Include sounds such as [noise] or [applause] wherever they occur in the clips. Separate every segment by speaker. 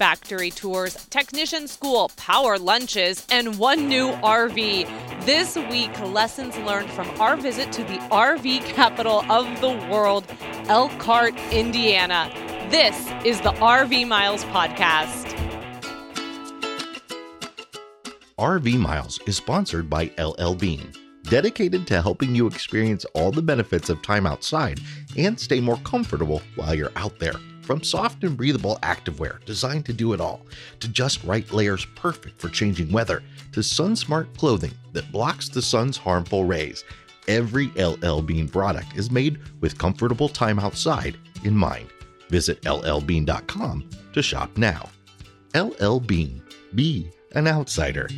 Speaker 1: factory tours, technician school, power lunches, and one new RV. This week, lessons learned from our visit to the RV capital of the world, Elkhart, Indiana. This is the RV Miles Podcast.
Speaker 2: RV Miles is sponsored by LL Bean, dedicated to helping you experience all the benefits of time outside and stay more comfortable while you're out there. From soft and breathable activewear designed to do it all, to just right layers perfect for changing weather, to sun smart clothing that blocks the sun's harmful rays. Every LL Bean product is made with comfortable time outside in mind. Visit llbean.com to shop now. LL Bean. Be an outsider.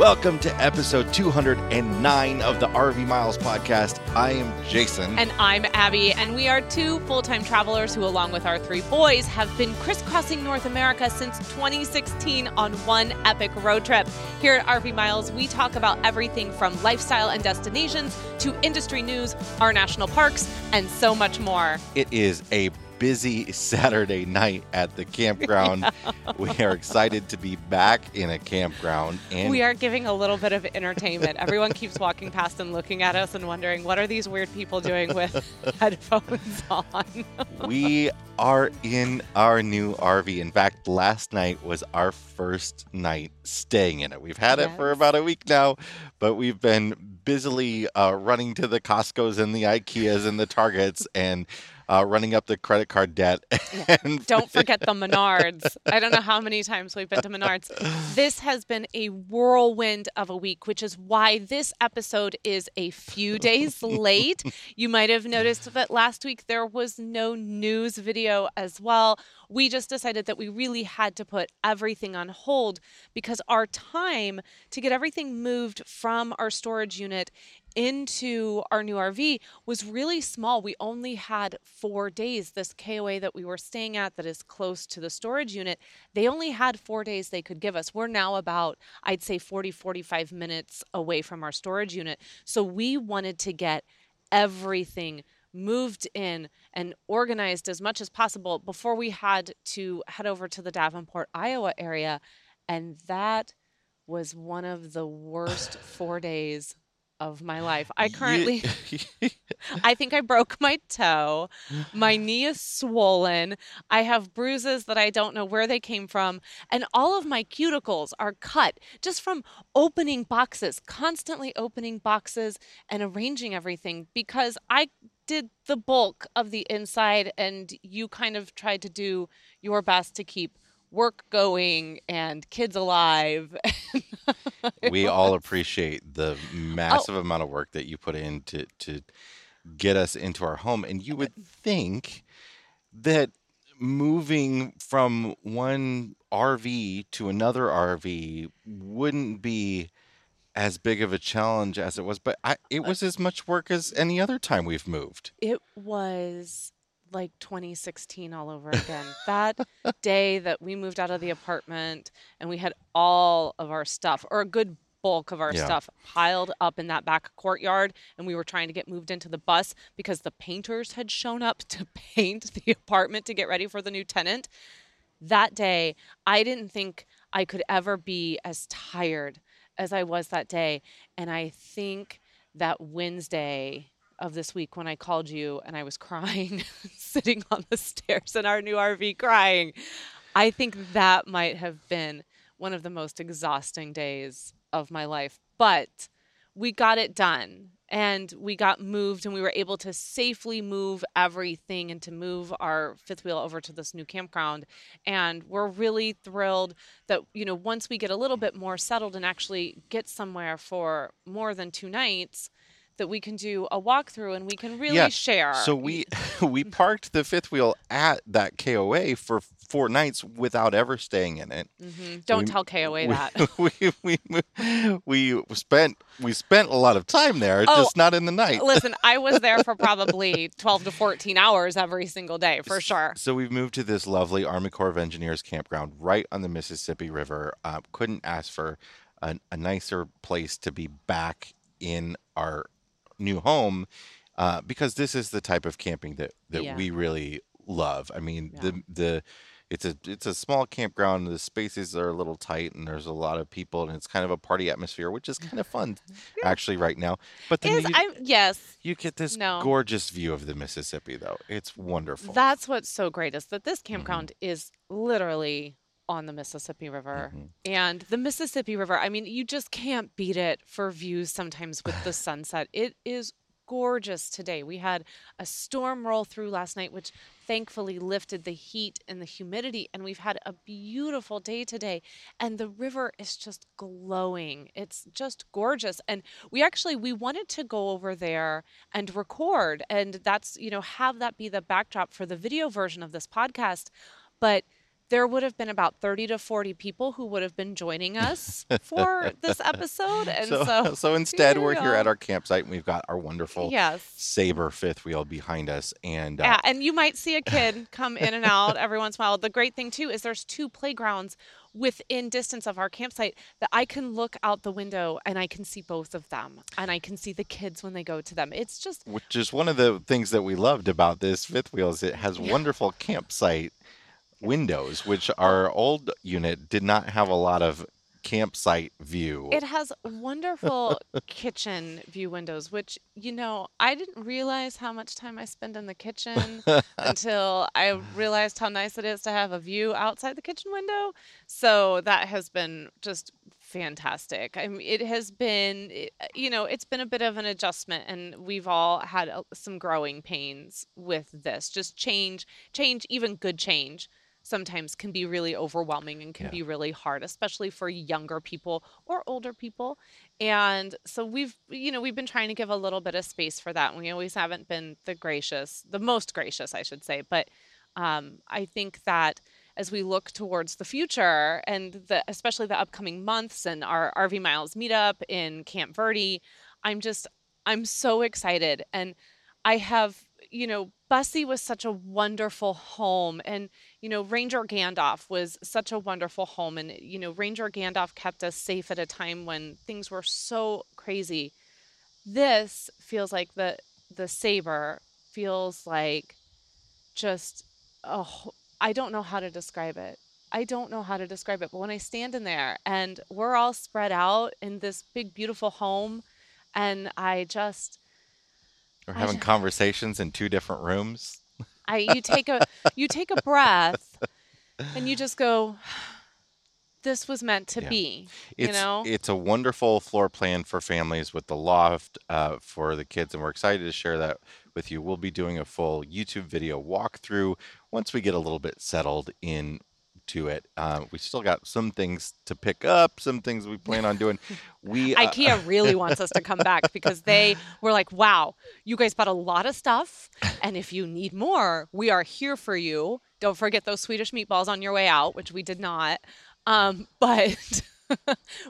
Speaker 2: Welcome to episode 209 of the RV Miles podcast. I am Jason.
Speaker 1: And I'm Abby, and we are two full time travelers who, along with our three boys, have been crisscrossing North America since 2016 on one epic road trip. Here at RV Miles, we talk about everything from lifestyle and destinations to industry news, our national parks, and so much more.
Speaker 2: It is a busy Saturday night at the campground. yeah. [laughs] We are excited to be back in a campground.
Speaker 1: And we are giving a little bit of entertainment. Everyone keeps walking past and looking at us and wondering, what are these weird people doing with [laughs] headphones on? [laughs]
Speaker 2: we are in our new RV. In fact, last night was our first night staying in it. We've had yes. it for about a week now, but we've been busily uh, running to the Costco's and the IKEAs and the Targets and uh, running up the credit card debt. [laughs]
Speaker 1: and [laughs] don't forget the Menards. I don't know how many times we've been to Menards. This has been a whirlwind of a week, which is why this episode is a few days late. You might have noticed that last week there was no news video as well we just decided that we really had to put everything on hold because our time to get everything moved from our storage unit into our new RV was really small. We only had four days. This KOA that we were staying at, that is close to the storage unit, they only had four days they could give us. We're now about, I'd say, 40, 45 minutes away from our storage unit. So we wanted to get everything moved in and organized as much as possible before we had to head over to the Davenport, Iowa area. And that was one of the worst [sighs] four days of my life. I currently, [laughs] I think I broke my toe. My knee is swollen. I have bruises that I don't know where they came from. And all of my cuticles are cut just from opening boxes, constantly opening boxes and arranging everything because I did the bulk of the inside and you kind of tried to do your best to keep work going and kids alive. [laughs]
Speaker 2: we all appreciate the oh. massive oh. amount of work that you put in to, to get us into our home. And you would think that moving from one RV to another RV wouldn't be as big of a challenge as it was, but I, it was as much work as any other time we've moved.
Speaker 1: It was like 2016 all over again. that [laughs] day that we moved out of the apartment and we had all of our stuff, or a good bulk of our yeah. stuff, piled up in that back courtyard, and we were trying to get moved into the bus because the painters had shown up to [laughs] paint the apartment to get ready for the new tenant. That day, I didn't think I could ever be as tired as I was that day. And I think that Wednesday of this week when I called you and I was crying, [laughs] sitting on the stairs in our new RV crying. I think that might have been one of the most exhausting days of my life. But we got it done and we got moved and we were able to safely move everything and to move our fifth wheel over to this new campground and we're really thrilled that you know once we get a little bit more settled and actually get somewhere for more than two nights that we can do a walkthrough and we can really
Speaker 2: Yeah,
Speaker 1: share.
Speaker 2: So we [laughs] [laughs] we parked the fifth wheel at that KOA for four nights without ever staying in it.
Speaker 1: Mhm. don't
Speaker 2: we-
Speaker 1: tell KOA
Speaker 2: we,
Speaker 1: that. [laughs]
Speaker 2: we, we we spent we spent a lot of time there,
Speaker 1: Oh,
Speaker 2: just not in the night.
Speaker 1: Listen, I was there for probably 12 to 14 hours every single day for sure.
Speaker 2: So we've moved to this lovely Army Corps of Engineers campground right on the Mississippi River. Uh, couldn't ask for a, a nicer place to be back in our new home uh, because this is the type of camping that, that
Speaker 1: Yeah.
Speaker 2: we really love. I mean,
Speaker 1: Yeah.
Speaker 2: the the it's a it's a small campground. The spaces are a little tight, and there's a lot of people, and it's kind of a party atmosphere, which is kind of fun, [laughs] actually, right now. But then
Speaker 1: Is
Speaker 2: you,
Speaker 1: I yes,
Speaker 2: you get this
Speaker 1: No.
Speaker 2: gorgeous view of the Mississippi, though. It's wonderful.
Speaker 1: that's what's so great is that
Speaker 2: Mm-hmm.
Speaker 1: this campground is literally on the Mississippi River.
Speaker 2: Mhm.
Speaker 1: And the Mississippi River, I mean, you just can't beat it for views sometimes with the [sighs] sunset. It is gorgeous today. We had a storm roll through last night, which thankfully lifted the heat and the humidity. And we've had a beautiful day today. And the river is just glowing. It's just gorgeous. And we actually we wanted to go over there and record. And that's, you know, have that be the backdrop for the video version of this podcast. But there would have been about 30 to 40 people who would have been joining us for this [laughs] episode. And
Speaker 2: so,
Speaker 1: so, [laughs]
Speaker 2: so, instead, we're here at our campsite, and we've got our wonderful
Speaker 1: yes.
Speaker 2: Sabre fifth wheel behind us, and uh,
Speaker 1: Yeah, and you might see a kid [laughs] come in and out every once in a while. The great thing too is there's two playgrounds within distance of our campsite that I can look out the window and I can see both of them and I can see the kids when they go to them. It's just
Speaker 2: which is one of the things that we loved about this fifth wheel is it has wonderful campsite windows, which our old unit did not have a lot of campsite view.
Speaker 1: It has wonderful kitchen view windows, which, you know, I didn't realize how much time I spend in the kitchen [laughs] until I realized how nice it is to have a view outside the kitchen window. So that has been just fantastic. I mean, it has been, you know, it's been a bit of an adjustment, and we've all had uh, some growing pains with this. Just change, change, even good change sometimes can be really overwhelming and can
Speaker 2: Yeah.
Speaker 1: be really hard especially for younger people or older people. And so we've you know we've been trying to give a little bit of space for that and we always haven't been the gracious the most gracious i should say. But um, i think that as we look towards the future and the especially the upcoming months and our rv miles meetup in camp verde i'm just i'm so excited. And i have you know bussy was such a wonderful home and you know, Ranger Gandalf was such a wonderful home. And, you know, Ranger Gandalf kept us safe at a time when things were so crazy. This feels like the the Sabre feels like just oh I don't know how to describe it. I don't know how to describe it, but when I stand in there and we're all spread out in this big beautiful home and I just
Speaker 2: We're having
Speaker 1: ju-
Speaker 2: conversations in two different rooms.
Speaker 1: I you take a you take a breath and you just go this was meant to
Speaker 2: Yeah.
Speaker 1: be.
Speaker 2: It's
Speaker 1: you know?
Speaker 2: it's a wonderful floor plan for families with the loft uh, for the kids, and we're excited to share that with you. We'll be doing a full YouTube video walkthrough once we get a little bit settled in to it. Uh, we still got some things to pick up, some things we plan on doing. We uh,
Speaker 1: IKEA really wants us to come back [laughs] because they were like, wow, you guys bought a lot of stuff. And if you need more, we are here for you. Don't forget those Swedish meatballs on your way out, which we did not. Um, [laughs] but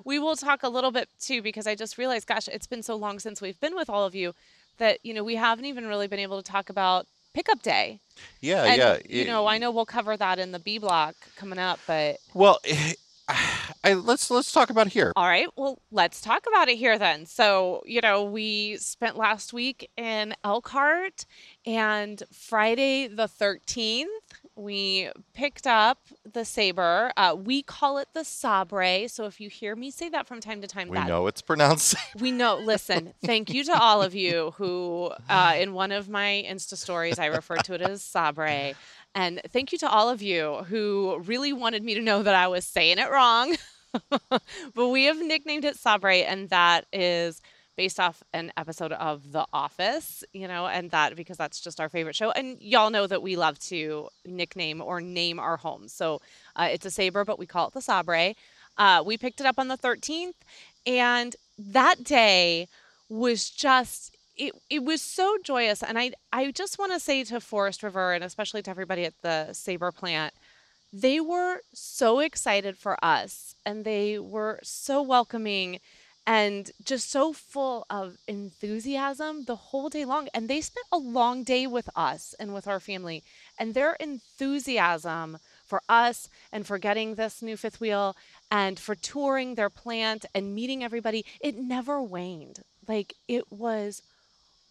Speaker 1: we will talk a little bit too, because I just realized, gosh, it's been so long since we've been with all of you that, you know, we haven't even really been able to talk about pickup day.
Speaker 2: yeah,
Speaker 1: and,
Speaker 2: yeah.
Speaker 1: you
Speaker 2: it-
Speaker 1: know, I know we'll cover that in the B block coming up, but
Speaker 2: Well, [sighs] I, let's let's talk about it here.
Speaker 1: All right. Well, let's talk about it here then. So, you know, we spent last week in Elkhart and Friday the 13th, we picked up the Sabre. Uh, we call it the Sabre. So if you hear me say that from time to time,
Speaker 2: We
Speaker 1: that
Speaker 2: know it's pronounced. [laughs]
Speaker 1: we know. Listen, thank you to all of you who, uh, in one of my Insta stories, I referred to it as Sabre. And thank you to all of you who really wanted me to know that I was saying it wrong. [laughs] but we have nicknamed it Sabre, and that is based off an episode of The Office, you know, and that because that's just our favorite show. And y'all know that we love to nickname or name our homes. So uh, it's a Sabre, but we call it the Sabre. Uh, we picked it up on the 13th, and that day was just it it was so joyous, and I I just want to say to Forest River and especially to everybody at the Sabre plant, they were so excited for us, and they were so welcoming, and just so full of enthusiasm the whole day long. And they spent a long day with us and with our family, and their enthusiasm for us and for getting this new fifth wheel and for touring their plant and meeting everybody, it never waned. Like it was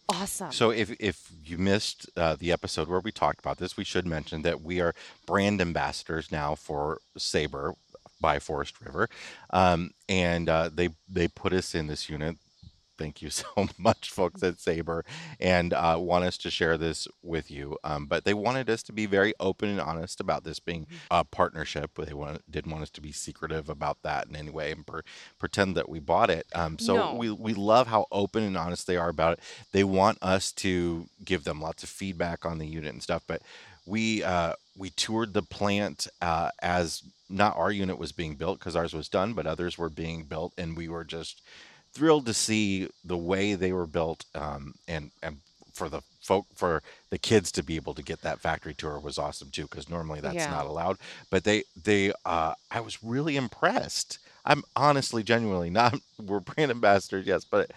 Speaker 1: awesome.
Speaker 2: So if if you missed uh, the episode where we talked about this, we should mention that we are brand ambassadors now for Sabre by Forest River, um, and uh, they they put us in this unit thank you [laughs] so much, folks at Sabre, and uh, want us to share this with you. Um, but they wanted us to be very open and honest about this being mm-hmm. a partnership. They want, didn't want us to be secretive about that in any way and per, pretend that we bought it. Um, so no. we, we love how open and honest they are about it. They want us to give them lots of feedback on the unit and stuff. But we uh, we toured the plant uh, as not our unit was being built because ours was done, but others were being built, and we were just thrilled to see the way they were built um, and and for the folk for the kids to be able to get that factory tour was awesome too because normally that's yeah. not allowed but they they uh, i was really impressed i'm honestly genuinely [laughs] not we're brand ambassadors yes but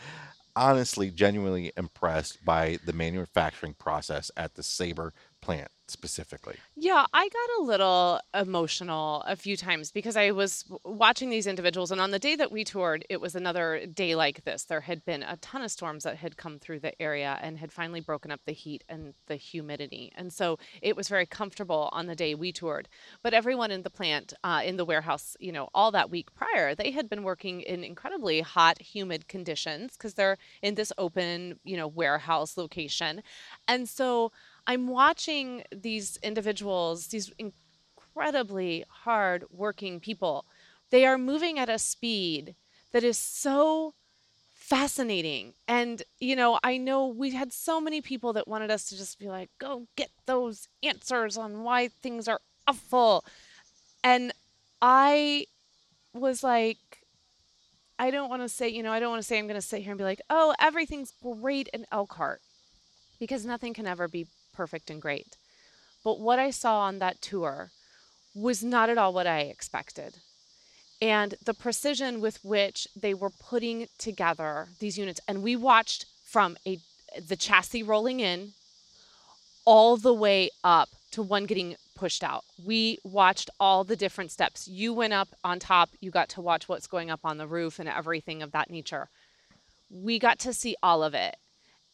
Speaker 2: honestly genuinely impressed by the manufacturing process at the sabre plant specifically?
Speaker 1: Yeah, I got a little emotional a few times because I was watching these individuals, and on the day that we toured, it was another day like this. There had been a ton of storms that had come through the area and had finally broken up the heat and the humidity. And so it was very comfortable on the day we toured. But everyone in the plant, uh, in the warehouse, you know, all that week prior, they had been working in incredibly hot, humid conditions because they're in this open, you know, warehouse location. And so I'm watching these individuals, these incredibly hard working people. They are moving at a speed that is so fascinating. And, you know, I know we had so many people that wanted us to just be like, go get those answers on why things are awful. And I was like, I don't want to say, you know, I don't want to say I'm going to sit here and be like, oh, everything's great in Elkhart because nothing can ever be perfect and great. But what I saw on that tour was not at all what I expected. And the precision with which they were putting together these units, and we watched from a the chassis rolling in all the way up to one getting pushed out. We watched all the different steps. You went up on top, you got to watch what's going up on the roof and everything of that nature. We got to see all of it.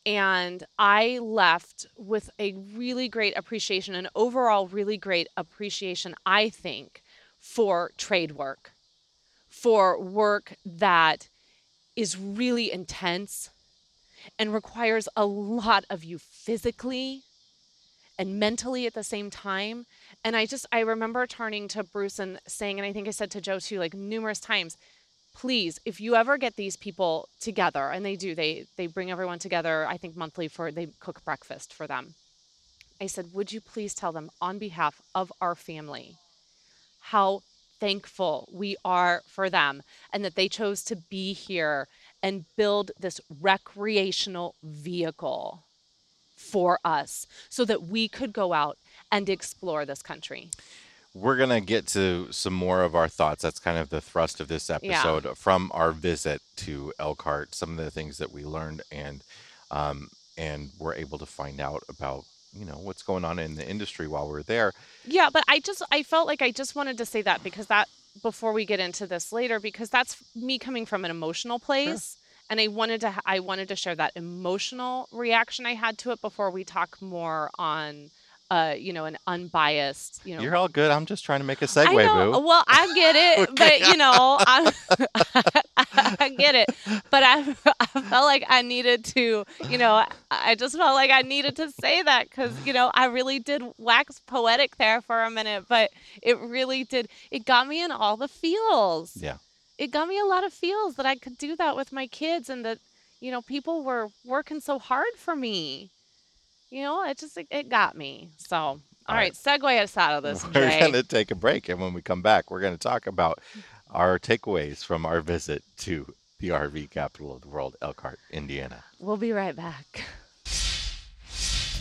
Speaker 1: And I left with a really great appreciation, an overall really great appreciation, I think, for trade work, for work that is really intense and requires a lot of you physically and mentally at the same time. And I just, I remember turning to Bruce and saying, and I think I said to Joe too, like numerous times, please if you ever get these people together and they do they they bring everyone together i think monthly for they cook breakfast for them. I said would you please tell them on behalf of our family how thankful we are for them and that they chose to be here and build this recreational vehicle for us so that we could go out and explore this country
Speaker 2: we're going to get to some more of our thoughts. That's kind of the thrust of this episode yeah. from our visit to Elkhart, some of the things that we learned and um, and we're able to find out about you know what's going on in the industry while we're there.
Speaker 1: Yeah, but I just I felt like I just wanted to say that because that before we get into this later because that's me coming from an emotional place. Sure. And I wanted to I wanted to share that emotional reaction I had to it before we talk more on uh, you know, an unbiased, you know.
Speaker 2: You're all good. I'm just trying to make a segue, boo.
Speaker 1: Well, I get [laughs] it, okay. but you know, I, [laughs] [laughs] I get it. But I, I felt like I needed to, you know, I just felt like I needed to say that because, you know, I really did wax poetic there for a minute, but it really did. It got me in all the feels.
Speaker 2: Yeah.
Speaker 1: It got me a lot of feels that I could do that with my kids and that, you know, people were working so hard for me you know, it just it, it got me. So, all, right, segue us out of [laughs] this.
Speaker 2: We're going to take a break, and when we come back, we're going to talk about our takeaways from our visit to the RV capital of the world, Elkhart, Indiana.
Speaker 1: We'll be right back. [laughs]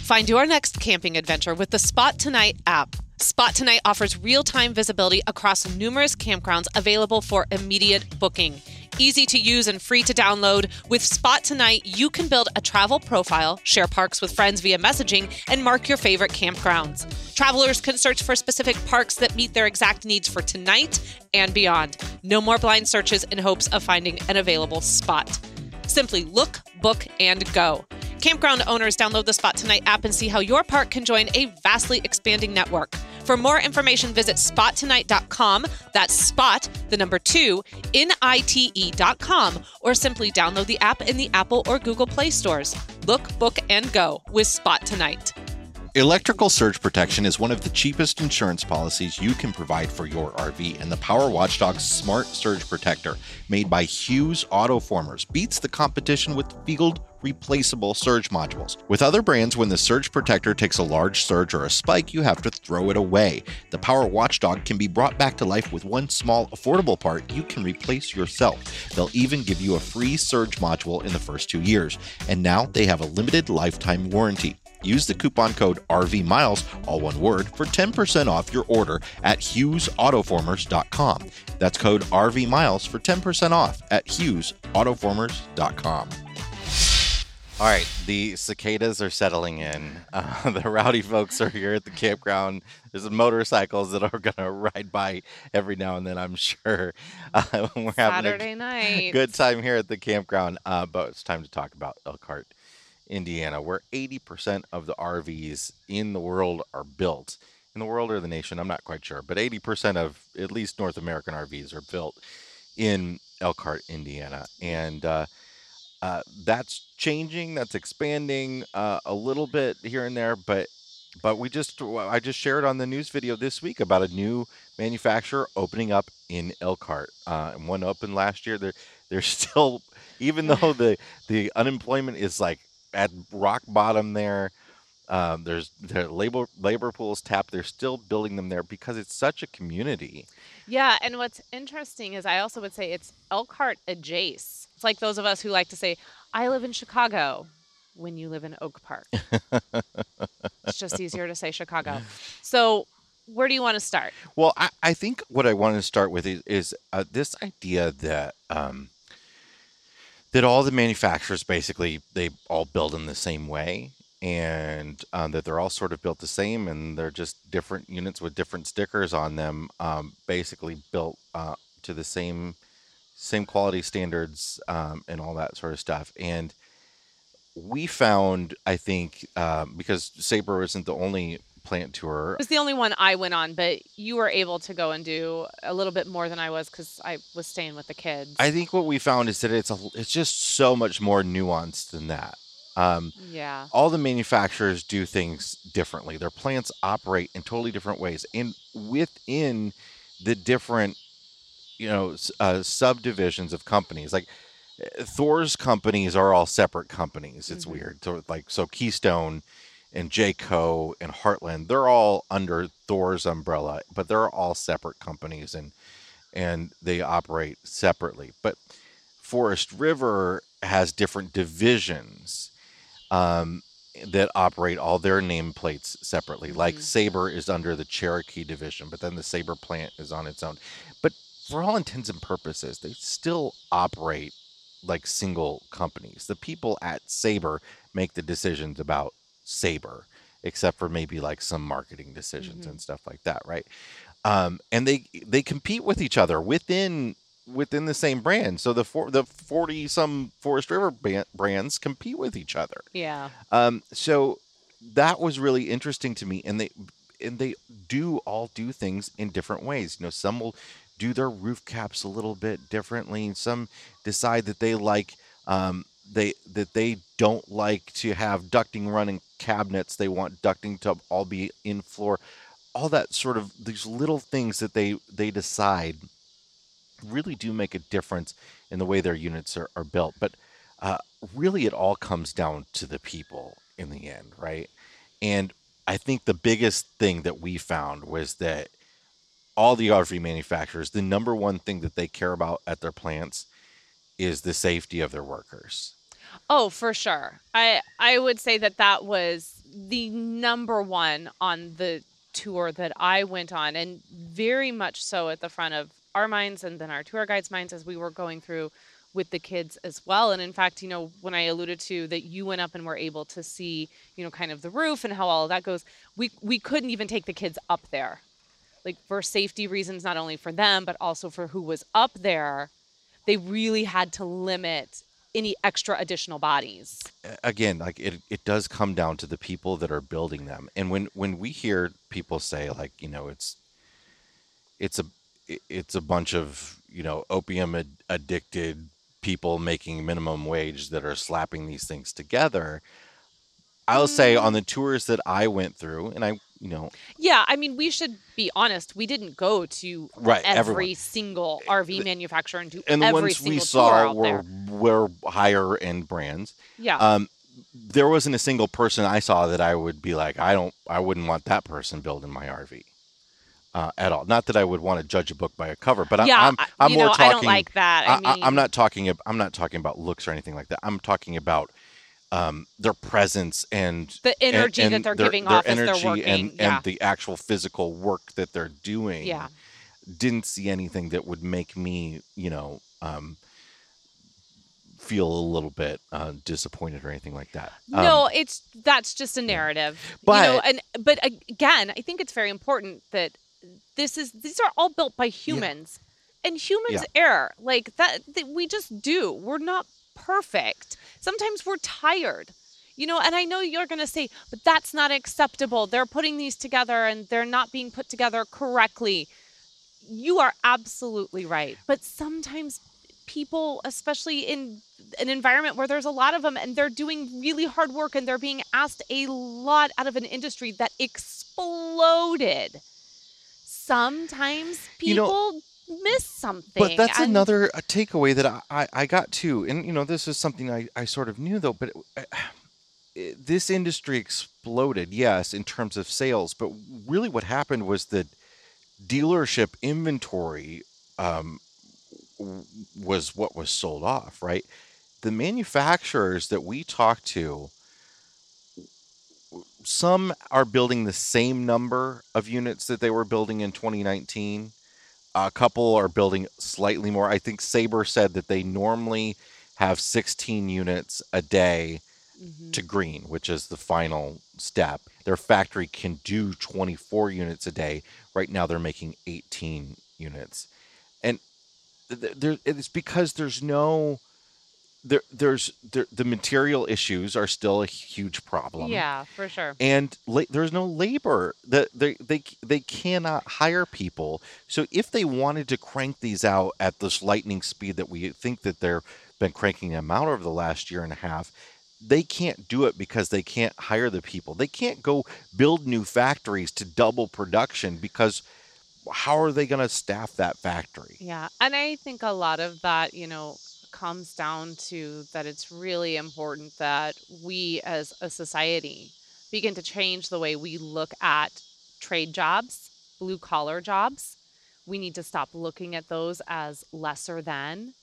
Speaker 1: Find your next camping adventure with the Spot Tonight app. Spot Tonight offers real time visibility across numerous campgrounds available for immediate booking. Easy to use and free to download, with Spot Tonight, you can build a travel profile, share parks with friends via messaging, and mark your favorite campgrounds. Travelers can search for specific parks that meet their exact needs for tonight and beyond. No more blind searches in hopes of finding an available spot. Simply look, book, and go. Campground owners download the Spot Tonight app and see how your park can join a vastly expanding network. For more information, visit spottonight.com. That's spot, the number two, N I T E.com, or simply download the app in the Apple or Google Play stores. Look, book, and go with Spot Tonight.
Speaker 2: Electrical surge protection is one of the cheapest insurance policies you can provide for your RV, and the Power Watchdog Smart Surge Protector, made by Hughes Autoformers, beats the competition with field replaceable surge modules. With other brands, when the surge protector takes a large surge or a spike, you have to throw it away. The Power Watchdog can be brought back to life with one small, affordable part you can replace yourself. They'll even give you a free surge module in the first two years. And now they have a limited lifetime warranty. Use the coupon code RVMiles, all one word, for 10% off your order at HughesAutoformers.com. That's code RVMiles for 10% off at HughesAutoformers.com. All right, the cicadas are settling in. Uh, [laughs] the rowdy folks are here at the campground. There's motorcycles that are [laughs] going to ride by every now and then, I'm sure. [laughs] Uh, we're having
Speaker 1: Saturday
Speaker 2: a
Speaker 1: night.
Speaker 2: good time here at the campground, uh, but it's time to talk about Elkhart, Indiana, where 80% of the RVs in the world are built. In the world or the nation, I'm not quite sure, but 80% of at least North American RVs are built in Elkhart, Indiana. And uh, that's changing, that's expanding uh, a little bit here and there, but but we just I just shared on the news video this week about a new manufacturer opening up in Elkhart. Uh, and one opened last year. They're they're [laughs] still even though [laughs] the the unemployment is like at rock bottom there. Um, there's their labor labor pools tapped. They're still building them there because it's such a community.
Speaker 1: Yeah, and what's interesting is I also would say it's Elkhart adjacent. It's like those of us who like to say, I live in Chicago when you live in Oak Park. [laughs] it's just easier to say Chicago. So, where do you want to start?
Speaker 2: Well, I, I think what I want to start with is, is uh, this idea that um, that all the manufacturers basically they all build in the same way, and um, that they're all sort of built the same, and they're just different units with different stickers on them, um, basically built uh, to the same same quality standards um, and all that sort of stuff. And we found, I think, um, because Sabre isn't the only plant tour.
Speaker 1: It was the only one I went on, but you were able to go and do a little bit more than I was because I was staying with the kids.
Speaker 2: I think what we found is that it's a, it's just so much more nuanced than that. Um,
Speaker 1: yeah.
Speaker 2: all the manufacturers do things differently. Their plants operate in totally different ways, and within the different, you know, uh, subdivisions of companies, like uh, Thor's companies are all separate companies. It's
Speaker 1: Mhm.
Speaker 2: weird. So like so Keystone and Jayco and Heartland, they're all under Thor's umbrella, but they're all separate companies and and they operate separately. But Forest River has different divisions um, that operate all their nameplates separately. Like
Speaker 1: Mhm.
Speaker 2: Sabre is under the Cherokee division, but then the Sabre plant is on its own. But for all intents and purposes, they still operate like single companies. The people at Sabre make the decisions about Sabre, except for maybe like some marketing decisions
Speaker 1: Mhm.
Speaker 2: and stuff like that, right? Um, and they they compete with each other within within the same brand. So the for, the forty some Forest River ban- brands compete with each other.
Speaker 1: Yeah.
Speaker 2: Um, so that was really interesting to me, and they and they do all do things in different ways. You know, some will do their roof caps a little bit differently. Some decide that they like um, they that they don't like to have ducting running cabinets. They want ducting to all be in floor. All that sort of these little things that they they decide really do make a difference in the way their units are, are built. But uh, really, it all comes down to the people in the end, right? And I think the biggest thing that we found was that all the RV manufacturers, the number one thing that they care about at their plants is the safety of their workers.
Speaker 1: Oh, for sure. I I would say that that was the number one on the tour that I went on, and very much so at the front of our minds and then our tour guides' minds as we were going through with the kids as well. And in fact, you know, when I alluded to that you went up and were able to see, you know, kind of the roof and how all of that goes, we we couldn't even take the kids up there. Like for safety reasons, not only for them, but also for who was up there, they really had to limit any extra additional bodies.
Speaker 2: Again, like it, it does come down to the people that are building them. And when when we hear people say like, you know, it's it's a it's a bunch of, you know, opium ad- addicted people making minimum wage that are slapping these things together. I'll say
Speaker 1: Mm.
Speaker 2: on the tours that I went through, and I, you know,
Speaker 1: Yeah, I mean, we should be honest. We didn't go to
Speaker 2: right,
Speaker 1: every
Speaker 2: everyone,
Speaker 1: single RV manufacturer and do
Speaker 2: and the
Speaker 1: every
Speaker 2: ones
Speaker 1: single
Speaker 2: we saw were were higher end brands.
Speaker 1: Yeah,
Speaker 2: Um, there wasn't a single person I saw that I would be like, I don't, I wouldn't want that person building my RV. Uh, at all. Not that I would want to judge a book by a cover, but I,
Speaker 1: yeah.
Speaker 2: I'm, I'm more
Speaker 1: know,
Speaker 2: talking.
Speaker 1: I don't like that. I, mean,
Speaker 2: am not talking. I'm not talking about looks or anything like that. I'm talking about um, their presence and
Speaker 1: the
Speaker 2: and-
Speaker 1: energy that they're
Speaker 2: their-
Speaker 1: giving
Speaker 2: their
Speaker 1: off as
Speaker 2: energy
Speaker 1: they're working.
Speaker 2: and,
Speaker 1: yeah,
Speaker 2: and the actual physical work that they're doing.
Speaker 1: yeah.
Speaker 2: Didn't see anything that would make me, you know, um, feel a little bit uh, disappointed or anything like that. Um,
Speaker 1: no, it's that's just a narrative. you know,
Speaker 2: But-
Speaker 1: and but again, I think it's very important that this is these are all built by humans, and humans err like that, that. We just do. We're not perfect. Sometimes we're tired. You know, and I know you're going to say, but that's not acceptable. They're putting these together and they're not being put together correctly. You are absolutely right. But sometimes people, especially in an environment where there's a lot of them and they're doing really hard work and they're being asked a lot out of an industry that exploded. Sometimes
Speaker 2: You know,
Speaker 1: people miss something.
Speaker 2: But that's
Speaker 1: and-
Speaker 2: another uh takeaway that I, I, I got too. And, you know, this is something I, I sort of knew though, but it, [sighs] it- this industry exploded, yes, in terms of sales. But really what happened was that dealership inventory um, was what was sold off, right? The manufacturers that we talked to, some are building the same number of units that they were building in 2019 a couple are building slightly more. I think Sabre said that they normally have 16 units a day
Speaker 1: Mhm.
Speaker 2: to green, which is the final step. Their factory can do 24 units a day. Right now, they're making 18 units, and th- there it's because there's no there there's there, the material issues are still a huge problem
Speaker 1: Yeah, for sure.
Speaker 2: and la- there's no labor that they, they they cannot hire people so if they wanted to crank these out at this lightning speed that we think that they've been cranking them out over the last year and a half they can't do it because they can't hire the people they can't go build new factories to double production because how are they going to staff that factory
Speaker 1: Yeah. And I think a lot of that, you know, comes down to that it's really important that we as a society begin to change the way we look at trade jobs, blue collar jobs. We need to stop looking at those as lesser than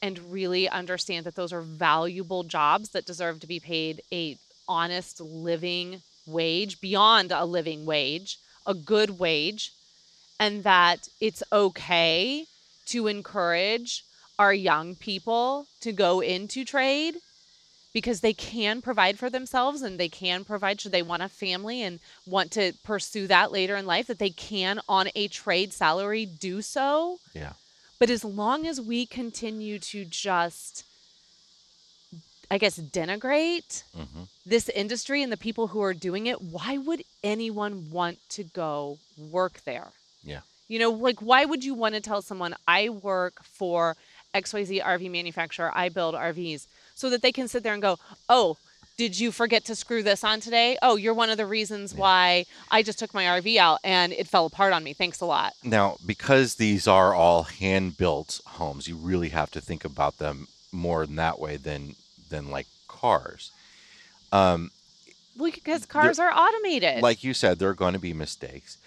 Speaker 1: and really understand that those are valuable jobs that deserve to be paid a honest living wage beyond a living wage, a good wage and that it's okay to encourage our young people to go into trade because they can provide for themselves and they can provide should they want a family and want to pursue that later in life that they can on a trade salary do so
Speaker 2: Yeah.
Speaker 1: but as long as we continue to just i guess denigrate
Speaker 2: hmm
Speaker 1: this industry and the people who are doing it, why would anyone want to go work there?
Speaker 2: Yeah.
Speaker 1: You know, like, why would you want to tell someone, I work for XYZ RV manufacturer, I build RVs, so that they can sit there and go, oh, did you forget to screw this on today? Oh, you're one of the reasons
Speaker 2: Yeah.
Speaker 1: why I just took my RV out and it fell apart on me. Thanks a lot.
Speaker 2: Now, because these are all hand built homes, you really have to think about them more in that way than than like cars. Um,
Speaker 1: Well, because cars are automated.
Speaker 2: like you said, there are going to be mistakes,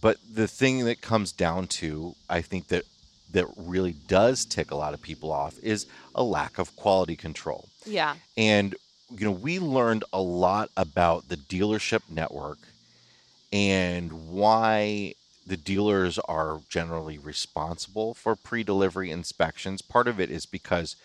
Speaker 2: but the thing that comes down to, I think that that really does tick a lot of people off is a lack of quality control.
Speaker 1: Yeah.
Speaker 2: And you know, we learned a lot about the dealership network and why the dealers are generally responsible for pre-delivery inspections. Part of it is because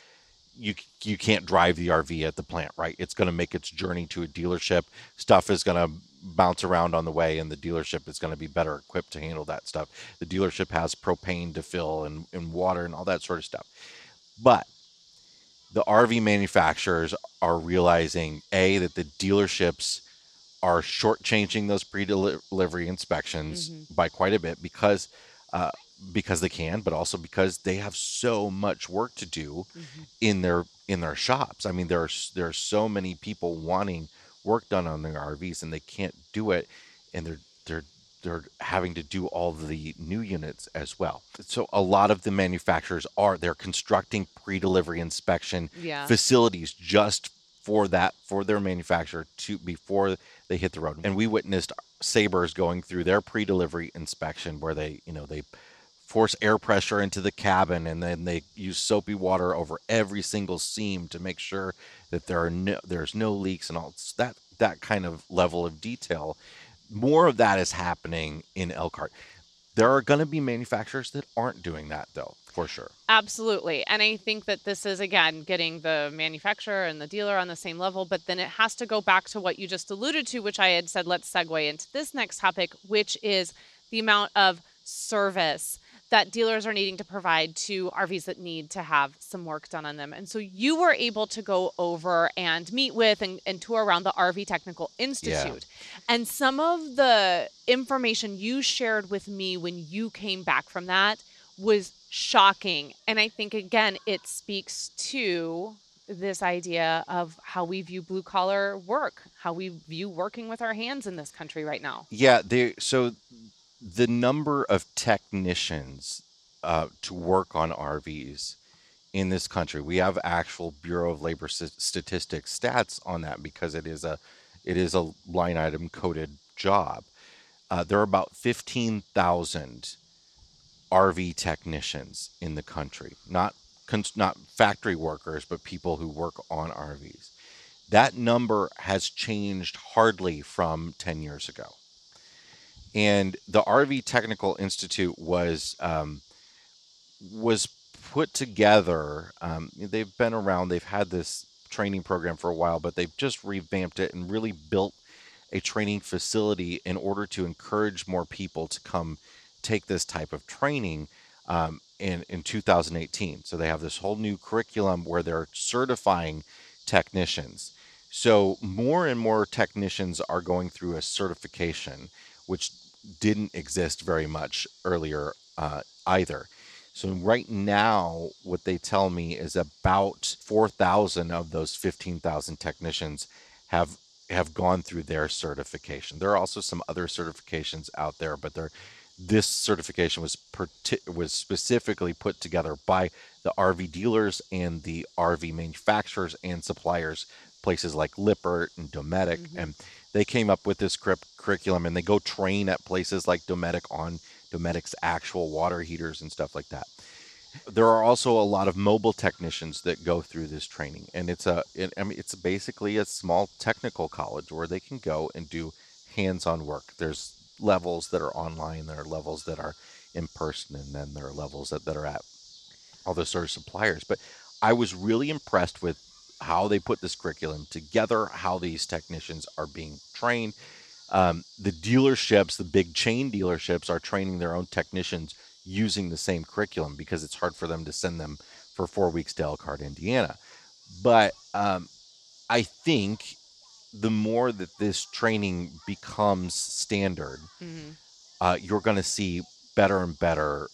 Speaker 2: you you can't drive the RV at the plant, right? It's going to make its journey to a dealership. Stuff is going to bounce around on the way, and the dealership is going to be better equipped to handle that stuff. The dealership has propane to fill and, and water and all that sort of stuff. But the RV manufacturers are realizing a that the dealerships are shortchanging those pre-delivery inspections
Speaker 1: Mhm.
Speaker 2: by quite a bit because uh, because they can, but also because they have so much work to do
Speaker 1: Mhm.
Speaker 2: in their in their shops. I mean, there's there are so many people wanting work done on their RVs and they can't do it, and they're they're they're having to do all the new units as well. So a lot of the manufacturers are they're constructing pre-delivery inspection
Speaker 1: Yeah.
Speaker 2: facilities just for that for their manufacturer to before they hit the road. And we witnessed Sabres going through their pre-delivery inspection where they, you know, they force air pressure into the cabin and then they use soapy water over every single seam to make sure that there are no there's no leaks and all that that kind of level of detail. More of that is happening in Elkhart. There are going to be manufacturers that aren't doing that though, for sure.
Speaker 1: Absolutely. And I think that this is, again, getting the manufacturer and the dealer on the same level, but then it has to go back to what you just alluded to, which I had said, let's segue into this next topic, which is the amount of service that dealers are needing to provide to RVs that need to have some work done on them. And so you were able to go over and meet with and, and tour around the RV Technical Institute. And some of the information you shared with me when you came back from that was shocking. And I think, again, it speaks to this idea of how we view blue collar work, how we view working with our hands in this country right now.
Speaker 2: Yeah, they so the number of technicians uh, to work on RVs in this country, we have actual Bureau of Labor St- Statistics stats on that because it is a it is a line item coded job. Uh, there are about fifteen thousand RV technicians in the country, not not factory workers, but people who work on RVs. That number has changed hardly from ten years ago and the RV Technical Institute was um, was put together. Um, they've been around. They've had this training program for a while, but they've just revamped it and really built a training facility in order to encourage more people to come take this type of training um, in in 2018. So they have this whole new curriculum where they're certifying technicians. So more and more technicians are going through a certification, which didn't exist very much earlier uh, either. So right now, what they tell me is about 4,000 of those 15,000 technicians have have gone through their certification. There are also some other certifications out there, but they're this certification was parti- was specifically put together by the RV dealers and the RV manufacturers and suppliers, places like Lippert and Dometic,
Speaker 1: Mhm.
Speaker 2: and they came up with this curric- curriculum and they go train at places like Dometic on Dometic's actual water heaters and stuff like that. There are also a lot of mobile technicians that go through this training, and it's a it, I mean it's basically a small technical college where they can go and do hands-on work. There's levels that are online, there are levels that are in person, and then there are levels that, that are at all the sort of suppliers. But I was really impressed with how they put this curriculum together, how these technicians are being trained. Um, the dealerships, the big chain dealerships, are training their own technicians using the same curriculum because it's hard for them to send them for four weeks to Elkhart, Indiana. But um, I think the more that this training becomes standard,
Speaker 1: Mhm.
Speaker 2: uh, you're going to see better and better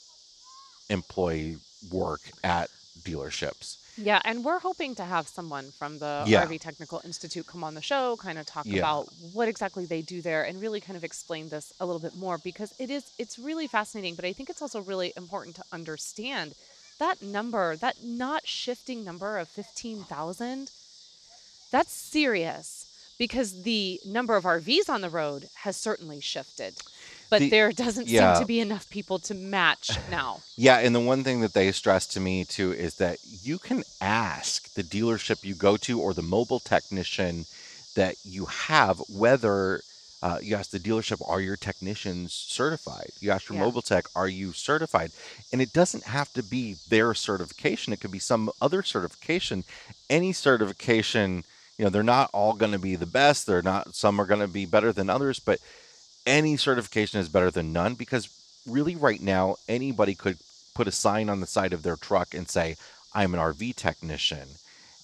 Speaker 2: employee work at dealerships.
Speaker 1: Yeah, and we're hoping to have someone from the
Speaker 2: Yeah.
Speaker 1: RV Technical Institute come on the show, kind of talk
Speaker 2: Yeah.
Speaker 1: about what exactly they do there and really kind of explain this a little bit more because it is it's really fascinating, but I think it's also really important to understand that number, that not shifting number of 15,000. That's serious because the number of RVs on the road has certainly shifted. But
Speaker 2: The-
Speaker 1: there doesn't
Speaker 2: yeah.
Speaker 1: seem to be enough people to match now.
Speaker 2: Yeah, and the one thing that they stress to me too is that you can ask the dealership you go to or the mobile technician that you have whether uh, you ask the dealership, are your technicians certified? You ask your
Speaker 1: Yeah.
Speaker 2: mobile tech, are you certified? And it doesn't have to be their certification. It could be some other certification. Any certification, you know, they're not all going to be the best. They're not. Some are going to be better than others, but any certification is better than none because really right now anybody could put a sign on the side of their truck and say i'm an rv technician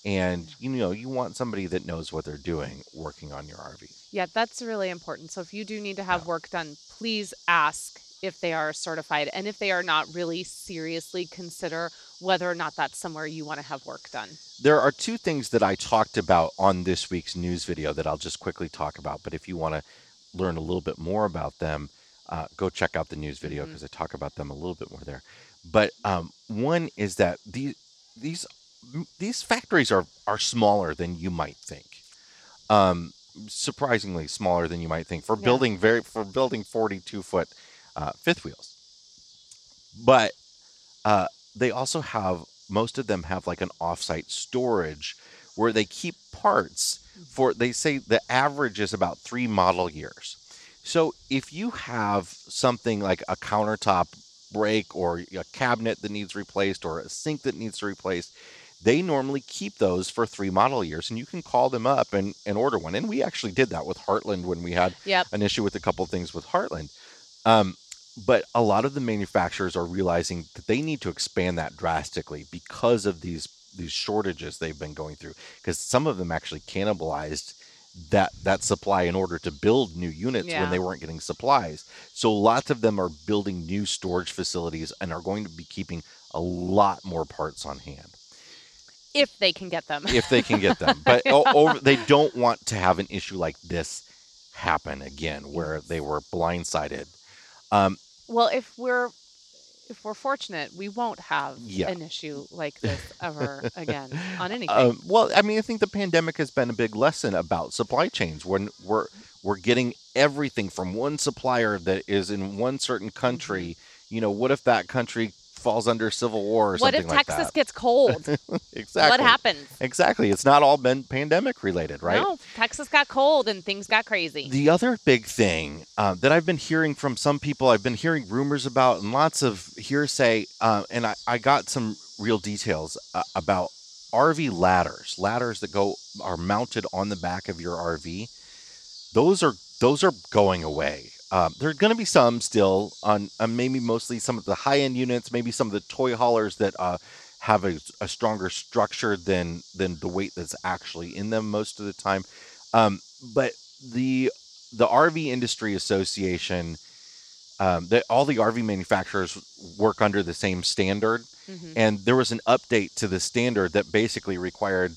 Speaker 2: and you know you want somebody that knows what they're doing working on your rv
Speaker 1: Yeah, that's really important. So if you do need to have
Speaker 2: Yeah.
Speaker 1: work done, please ask if they are certified. And if they are not, really seriously consider whether or not that's somewhere you want to have work done.
Speaker 2: there are two things that i talked about on this week's news video that i'll just quickly talk about but if you want to learn a little bit more about them uh, go check out the news video because i talk about them a little bit more there. But um, one is that these these these factories are are smaller than you might think. Um, surprisingly smaller than you might think for
Speaker 1: Yeah.
Speaker 2: building very for building 42 foot uh, fifth wheels. But uh, they also have most of them have like an offsite storage where they keep parts for they say the average is about three model years so if you have something like a countertop break or a cabinet that needs replaced or a sink that needs to replace they normally keep those for three model years and you can call them up and, and order one and we actually did that with heartland when we had
Speaker 1: Yep.
Speaker 2: an issue with a couple of things with Heartland. Um, but a lot of the manufacturers are realizing that they need to expand that drastically because of these these shortages they've been going through. Because some of them actually cannibalized that that supply in order to build new units when they weren't getting supplies. So lots of them are building new storage facilities and are going to be keeping a lot more parts on hand
Speaker 1: If they can get them.
Speaker 2: if they can get them. [laughs] But o- over, they [laughs] don't want to have an issue like this happen again, where they were blindsided. Um,
Speaker 1: Well, if we're if we're fortunate, we won't have
Speaker 2: Yeah.
Speaker 1: an issue like [laughs] this ever again on anything.
Speaker 2: um, well, I mean, I think the pandemic has been a big lesson about supply chains. When we're we're getting everything from one supplier that is in one certain country. You know, what if that country falls under civil war or
Speaker 1: what
Speaker 2: something
Speaker 1: if
Speaker 2: like
Speaker 1: Texas
Speaker 2: that?
Speaker 1: gets cold? [laughs]
Speaker 2: exactly.
Speaker 1: What happens?
Speaker 2: Exactly. It's not all been pandemic related, right?
Speaker 1: No, Texas got cold and things got crazy.
Speaker 2: The other big thing uh, that I've been hearing from some people, I've been hearing rumors about and lots of hearsay, uh, and I, I got some real details uh, about RV ladders, ladders that go are mounted on the back of your RV. Those are those are going away. Um, there are going to be some still on, uh, maybe mostly some of the high end units, maybe some of the toy haulers that uh, have a, a stronger structure than than the weight that's actually in them most of the time. Um, but the the RV Industry Association, um, that all the RV manufacturers work under the same standard,
Speaker 1: Mhm.
Speaker 2: and there was an update to the standard that basically required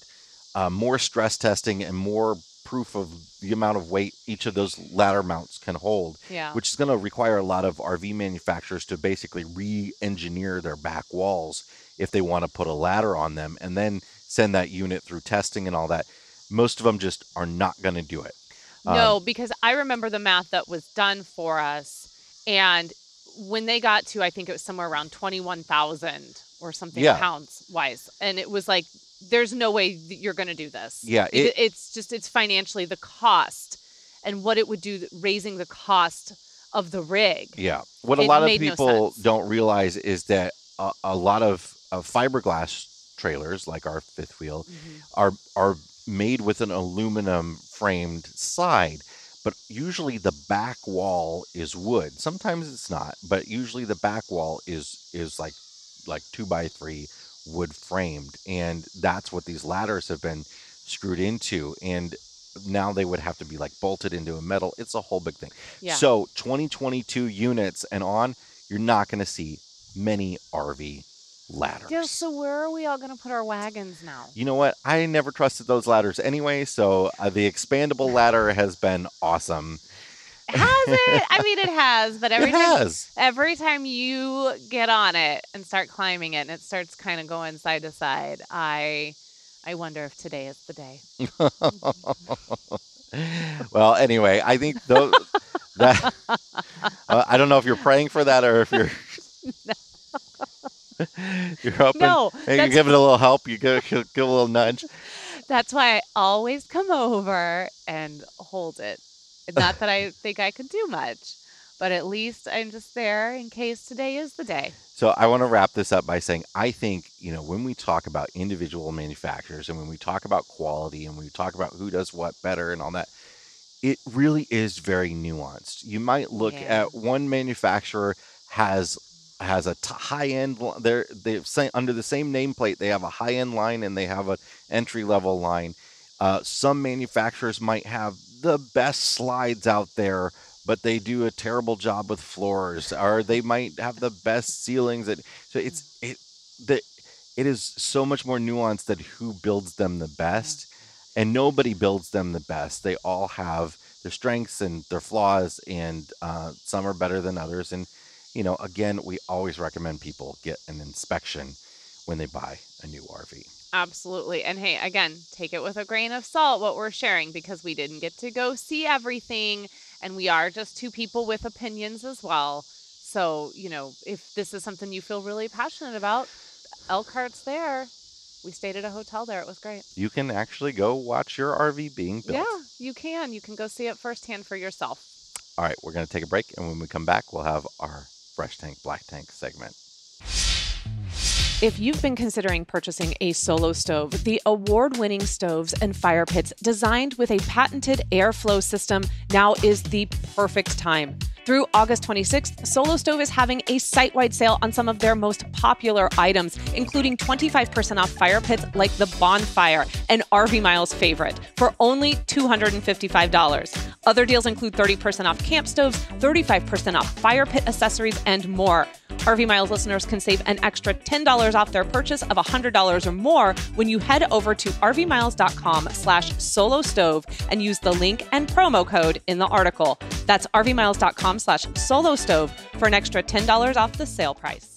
Speaker 2: uh, more stress testing and more proof of the amount of weight each of those ladder mounts can hold,
Speaker 1: Yeah.
Speaker 2: which is going to require a lot of RV manufacturers to basically re-engineer their back walls if they want to put a ladder on them, and then send that unit through testing and all that. Most of them just are not going to do it. Um,
Speaker 1: No, because I remember the math that was done for us, and when they got to, I think it was somewhere around twenty-one thousand or something
Speaker 2: Yeah.
Speaker 1: pounds wise, and it was like, there's no way that you're going to do this.
Speaker 2: Yeah,
Speaker 1: It-
Speaker 2: it-
Speaker 1: it's just it's financially the cost and what it would do, raising the cost of the rig.
Speaker 2: Yeah. What a lot of
Speaker 1: made no
Speaker 2: people don't realize is that a, a lot of, of fiberglass trailers, like our fifth wheel,
Speaker 1: Mhm.
Speaker 2: are are made with an aluminum framed side. But usually the back wall is wood. Sometimes it's not, but usually the back wall is is like like two by three wood framed, and that's what these ladders have been screwed into. And now they would have to be like bolted into a metal. It's a whole big thing.
Speaker 1: Yeah.
Speaker 2: So 2022 units and on, you're not going to see many RV ladders.
Speaker 1: Yeah, so where are we all going to put our wagons now?
Speaker 2: You know what? I never trusted those ladders anyway, so uh, the expandable ladder has been awesome.
Speaker 1: Has it? [laughs] I mean, it has, but every
Speaker 2: it
Speaker 1: time
Speaker 2: has.
Speaker 1: every time you get on it and start climbing it and it starts kind of going side to side, I I wonder if today is the day. [laughs]
Speaker 2: well, anyway, I think those [laughs] That, uh, I don't know if you're praying for that or if you're you're hoping.
Speaker 1: No,
Speaker 2: you give it a little help. You give, give a little nudge.
Speaker 1: That's why I always come over and hold it. Not that I [laughs] think I could do much, but at least I'm just there in case today is the day.
Speaker 2: So I want to wrap this up by saying I think, you know, when we talk about individual manufacturers and when we talk about quality and we talk about who does what better and all that, it really is very nuanced. You might look
Speaker 1: Yeah.
Speaker 2: at one manufacturer has has a t- high end they're they've say under the same nameplate they have a high end line and they have an entry level line. Uh, some manufacturers might have the best slides out there but they do a terrible job with floors or they might have the best ceilings that so it's it the it is so much more nuanced that who builds them the best and nobody builds them the best. They all have their strengths and their flaws and uh, some are better than others and you know again we always recommend people get an inspection when they buy a new rv
Speaker 1: Absolutely. And hey, again, take it with a grain of salt what we're sharing because we didn't get to go see everything and we are just two people with opinions as well. So, you know, if this is something you feel really passionate about, Elkhart's there. We stayed at a hotel there. It was great.
Speaker 2: you can actually go watch your rv being built
Speaker 1: Yeah, you can. You can go see it firsthand for yourself.
Speaker 2: all right we're going to take a break and when we come back we'll have our fresh tank black tank segment
Speaker 1: If you've been considering purchasing a solo stove, the award winning stoves and fire pits designed with a patented airflow system now is the perfect time. Through August 26th, Solo Stove is having a site wide sale on some of their most popular items, including 25% off fire pits like the Bonfire, an RV Miles favorite, for only $255. Other deals include 30% off camp stoves, 35% off fire pit accessories, and more. RV Miles listeners can save an extra $10 off their purchase of $100 or more when you head over to rvmiles.com slash solo stove and use the link and promo code in the article. That's rvmiles.com slash solo stove for an extra $10 off the sale price.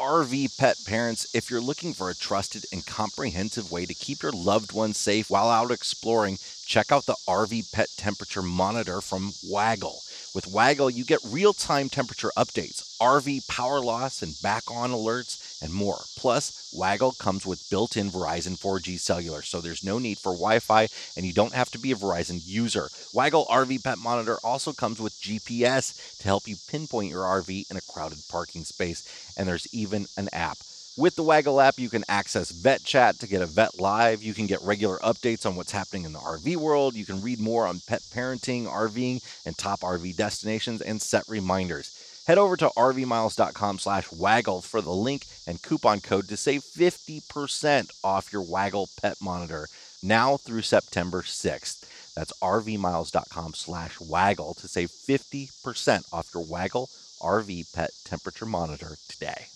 Speaker 2: RV pet parents, if you're looking for a trusted and comprehensive way to keep your loved ones safe while out exploring, check out the RV Pet Temperature Monitor from Waggle. With Waggle, you get real time temperature updates, RV power loss and back on alerts, and more. Plus, Waggle comes with built in Verizon 4G cellular, so there's no need for Wi Fi and you don't have to be a Verizon user. Waggle RV Pet Monitor also comes with GPS to help you pinpoint your RV in a crowded parking space, and there's even an app. With the Waggle app, you can access Vet Chat to get a vet live. You can get regular updates on what's happening in the RV world. You can read more on pet parenting, RVing, and top RV destinations, and set reminders. Head over to rvmiles.com slash waggle for the link and coupon code to save 50% off your Waggle pet monitor now through September 6th. That's rvmiles.com slash waggle to save 50% off your Waggle RV pet temperature monitor today.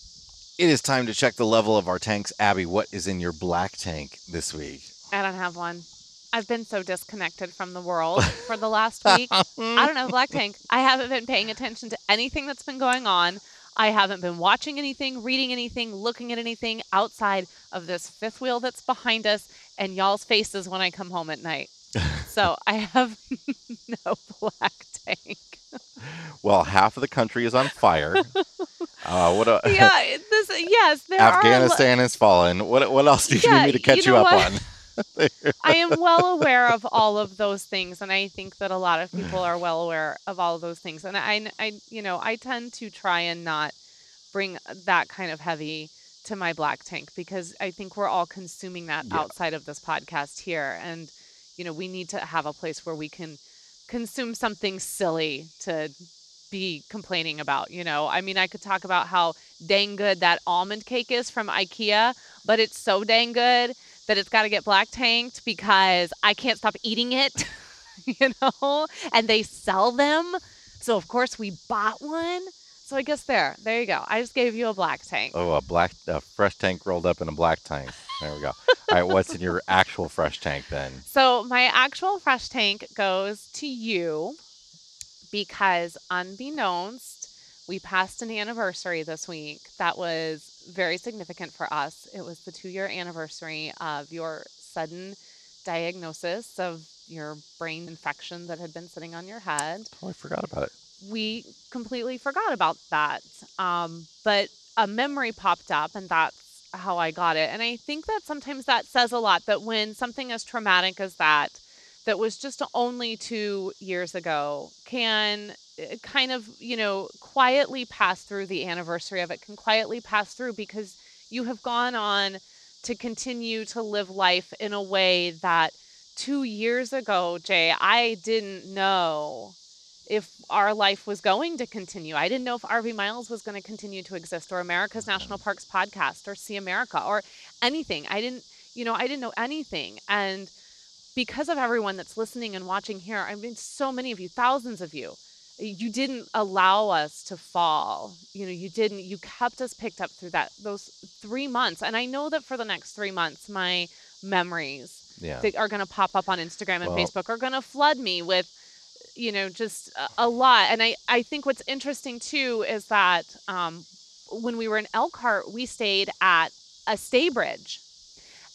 Speaker 2: It is time to check the level of our tanks. Abby, what is in your black tank this week?
Speaker 1: I don't have one. I've been so disconnected from the world [laughs] for the last week. I don't know, Black Tank. [laughs] I haven't been paying attention to anything that's been going on. I haven't been watching anything, reading anything, looking at anything outside of this fifth wheel that's behind us and y'all's faces when I come home at night. [laughs] So I have no Black Tank.
Speaker 2: Well, half of the country is on fire. Uh, what a,
Speaker 1: Yeah, this yes, there are. lo-
Speaker 2: Afghanistan has fallen. What what else do you
Speaker 1: Yeah,
Speaker 2: need me to catch
Speaker 1: you
Speaker 2: you, up
Speaker 1: what?
Speaker 2: on?
Speaker 1: I am well aware of all of those things, and I think that a lot of people are well aware of all of those things. And I, I, you know, I tend to try and not bring that kind of heavy to my black tank because I think we're all consuming that
Speaker 2: Yeah.
Speaker 1: outside of this podcast here, and you know, we need to have a place where we can consume something silly to be complaining about. You know, I mean, I could talk about how dang good that almond cake is from IKEA, but it's so dang good that it's got to get black tanked because I can't stop eating it, [laughs] you know, and they sell them. So, of course, we bought one. So, I guess there, there you go. I just gave you a black tank.
Speaker 2: Oh, a black, a fresh tank rolled up in a black tank. There we go. All right, what's in your [laughs] actual fresh tank then?
Speaker 1: So, my actual fresh tank goes to you because, unbeknownst, we passed an anniversary this week that was very significant for us. It was the two year anniversary of your sudden diagnosis of your brain infection that had been sitting on your head.
Speaker 2: Oh, I forgot about it.
Speaker 1: we completely forgot about that. Um, but a memory popped up, and that's how I got it. And I think that sometimes that says a lot that when something as traumatic as that, that was just only two years ago, can uh, kind of, you know, quietly pass through the anniversary of it, can quietly pass through because you have gone on to continue to live life in a way that two years ago, Jay, I didn't know if our life was going to continue. I didn't know if RV Miles was going to continue to exist or America's mm-hmm. National Parks podcast or See America or anything. I didn't, you know, I didn't know anything. And because of everyone that's listening and watching here, I mean, so many of you, thousands of you, you didn't allow us to fall. You know, you didn't, you kept us picked up through that, those three months. And I know that for the next three months, my memories
Speaker 2: Yeah.
Speaker 1: that are going to pop up on Instagram and
Speaker 2: Well-
Speaker 1: Facebook are going to flood me with you know just a, a lot and I I think what's interesting too is that um when we were in Elkhart we stayed at a Staybridge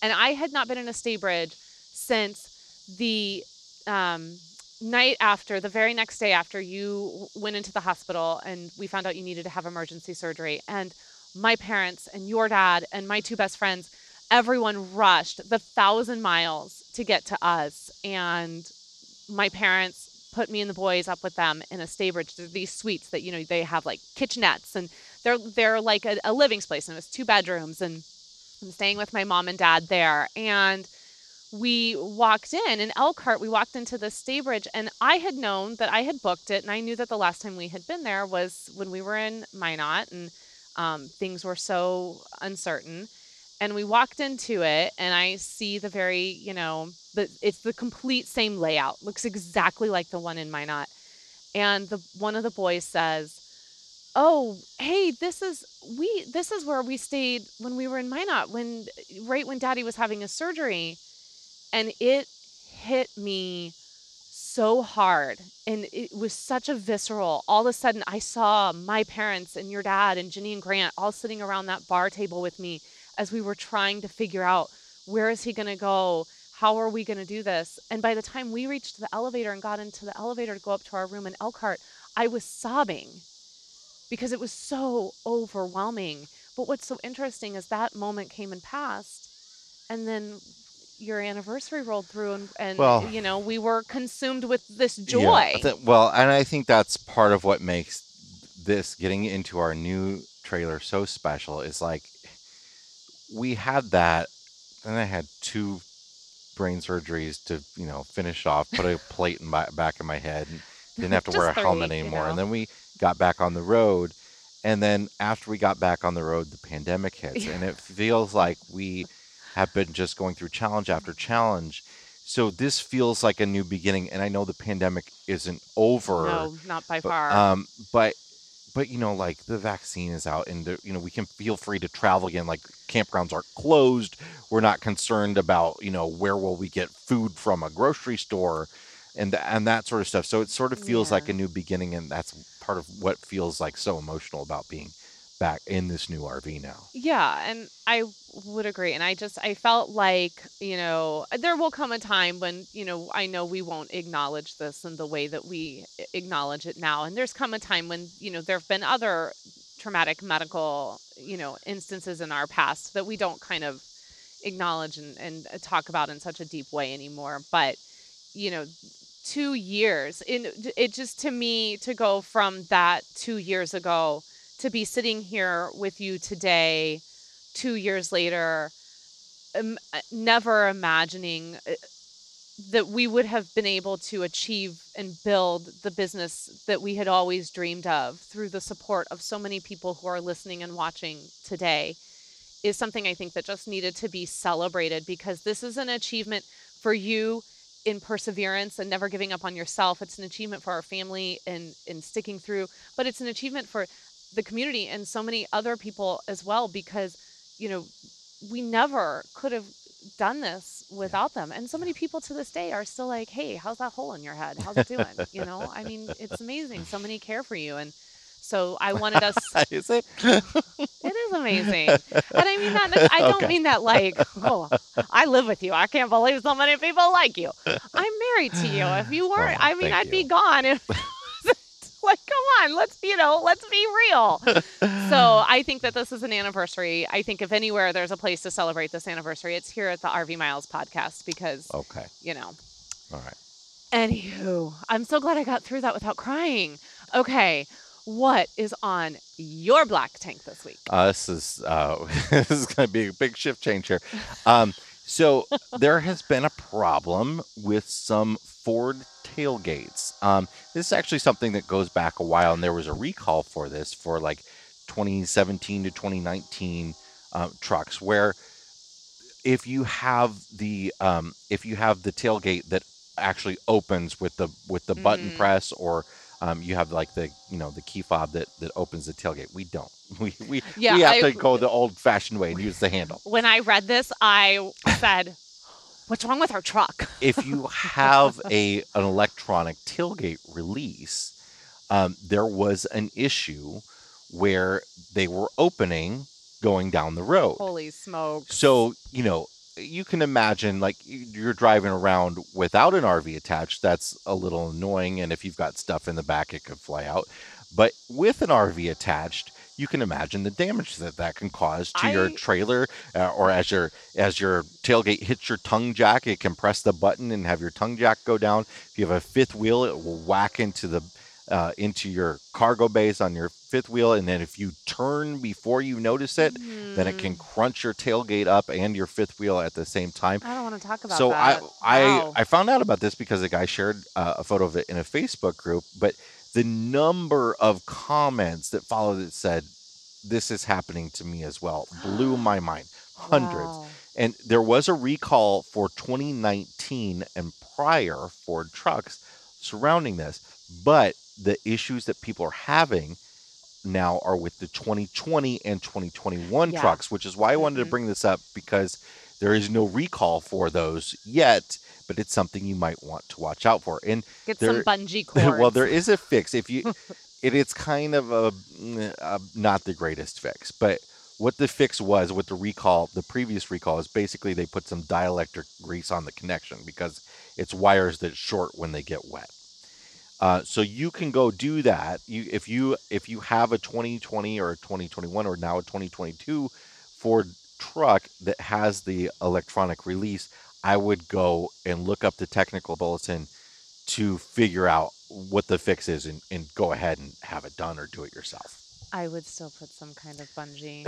Speaker 1: and I had not been in a Staybridge since the um night after the very next day after you went into the hospital and we found out you needed to have emergency surgery. And my parents and your dad and my two best friends everyone rushed the thousand miles to get to us. And my parents put me and the boys up with them in a Staybridge. They're these suites that you know they have like kitchenettes and they're they're like a, a living space and it was two bedrooms and i'm staying with my mom and dad there. And we walked in in elkhart we walked into the Staybridge and i had known that i had booked it and i knew that the last time we had been there was when we were in minot and um, things were so uncertain. And we walked into it and i see the very you know the it's the complete same layout looks exactly like the one in minot. And the one of the boys says oh hey this is we this is where we stayed when we were in minot when right when daddy was having his surgery and it hit me so hard and it was such a visceral. All of a sudden i saw my parents and your dad and jenny and grant all sitting around that bar table with me as we were trying to figure out where is he going to go? How are we going to do this? And by the time we reached the elevator and got into the elevator to go up to our room in elkhart i was sobbing because it was so overwhelming. But what's so interesting is that moment came and passed and then your anniversary rolled through and, and
Speaker 2: Well-
Speaker 1: you know we were consumed with this
Speaker 2: Yeah,
Speaker 1: joy
Speaker 2: th- well, and I think that's part of what makes this getting into our new trailer so special is like we had that, and I had two brain surgeries to you know finish off, put a [laughs] plate in my back of my head, and didn't have to wear a
Speaker 1: three,
Speaker 2: helmet
Speaker 1: you
Speaker 2: anymore. And then we got back on the road, and then after we got back on the road, the pandemic hits, and it feels like we have been just going through challenge after challenge. So this feels like a new beginning, and I know the pandemic isn't over.
Speaker 1: no not by
Speaker 2: but,
Speaker 1: far
Speaker 2: Um, but but you know, like the vaccine is out, and the, you know we can feel free to travel again. Like campgrounds aren't closed. We're not concerned about you know where will we get food from a grocery store, and th- and that sort of stuff. So it sort of feels like a new beginning, and that's part of what feels like so emotional about being back in this new RV now.
Speaker 1: Yeah, and I would agree. And I just I felt like, you know, there will come a time when, you know, I know we won't acknowledge this in the way that we acknowledge it now. And there's come a time when, you know, there've been other traumatic medical, you know, instances in our past that we don't kind of acknowledge and, and uh, talk about in such a deep way anymore. But, you know, two years in it just to me to go from that two years ago to be sitting here with you today, two years later, um, never imagining uh, that we would have been able to achieve and build the business that we had always dreamed of through the support of so many people who are listening and watching today is something I think that just needed to be celebrated because this is an achievement for you in perseverance and never giving up on yourself. It's an achievement for our family and in sticking through, but it's an achievement for the community and so many other people as well because you know we never could have done this without them and so many people to this day are still like hey how's that hole in your head? How's it doing? You know? I mean it's amazing. So many care for you and so i wanted us [laughs]
Speaker 2: Is it?
Speaker 1: it is amazing. And i mean that i don't
Speaker 2: Okay.
Speaker 1: mean that like oh i live with you. I can't believe so many people like you. I'm married to you. If you [laughs] oh, weren't
Speaker 2: Oh,
Speaker 1: i mean i'd be gone. if [laughs] on, let's you know, let's be real. [laughs] so I think that this is an anniversary. I think if anywhere there's a place to celebrate this anniversary, it's here at the RV Miles podcast because
Speaker 2: Okay.
Speaker 1: you know.
Speaker 2: All right.
Speaker 1: Anywho, I'm so glad I got through that without crying. Okay, what is on your black tank this week?
Speaker 2: Uh, this is uh, [laughs] this is going to be a big shift change here. Um, so [laughs] there has been a problem with some Ford tailgates. Um, this is actually something that goes back a while, and there was a recall for this for like 2017 to 2019 uh, trucks, where if you have the um, if you have the tailgate that actually opens with the with the button
Speaker 1: Mm.
Speaker 2: press or um, you have like the you know the key fob that that opens the tailgate. We don't. [laughs] We we,
Speaker 1: Yeah,
Speaker 2: we have
Speaker 1: I-
Speaker 2: to go the old fashioned way and use the handle.
Speaker 1: When I read this, I said, "What's wrong with our truck?"
Speaker 2: If you have a an electronic tailgate release, um, there was an issue where they were opening going down the road.
Speaker 1: Holy smokes!
Speaker 2: So, you know, you can imagine like you're driving around without an RV attached. That's a little annoying. And if you've got stuff in the back, it could fly out. But with an RV attached, you can imagine the damage that that can cause to your trailer, uh, or as your as your tailgate hits your tongue jack, it can press the button and have your tongue jack go down. If you have a fifth wheel, it will whack into the uh, into your cargo base on your fifth wheel, and then if you turn before you notice it, then it can
Speaker 1: Mm,
Speaker 2: crunch your tailgate up and your fifth wheel at the same time.
Speaker 1: I don't want to talk about
Speaker 2: So
Speaker 1: that.
Speaker 2: I
Speaker 1: Wow.
Speaker 2: I I found out about this because a guy shared uh, a photo of it in a Facebook group, but the number of comments that followed it said this is happening to me as well blew [gasps] my mind. Hundreds.
Speaker 1: Wow.
Speaker 2: And there was a recall for 2019 and prior Ford trucks surrounding this, but the issues that people are having now are with the 2020 and 2021
Speaker 1: Yeah.
Speaker 2: trucks, which is why I wanted to
Speaker 1: Mhm.
Speaker 2: bring this up because there is no recall for those yet, but it's something you might want to watch out for. And
Speaker 1: Get
Speaker 2: there-
Speaker 1: some [laughs] bungee cords.
Speaker 2: well, there is a fix. If you, [laughs] it, it's kind of a, a not the greatest fix, but what the fix was with the recall, the previous recall is basically they put some dielectric grease on the connection because it's wires that short when they get wet. Uh, so you can go do that. You if you if you have a 2020 or a 2021 or now a 2022 Ford truck that has the electronic release, I would go and look up the technical bulletin to figure out what the fix is and, and go ahead and have it done or do it yourself.
Speaker 1: I would still put some kind of bungee.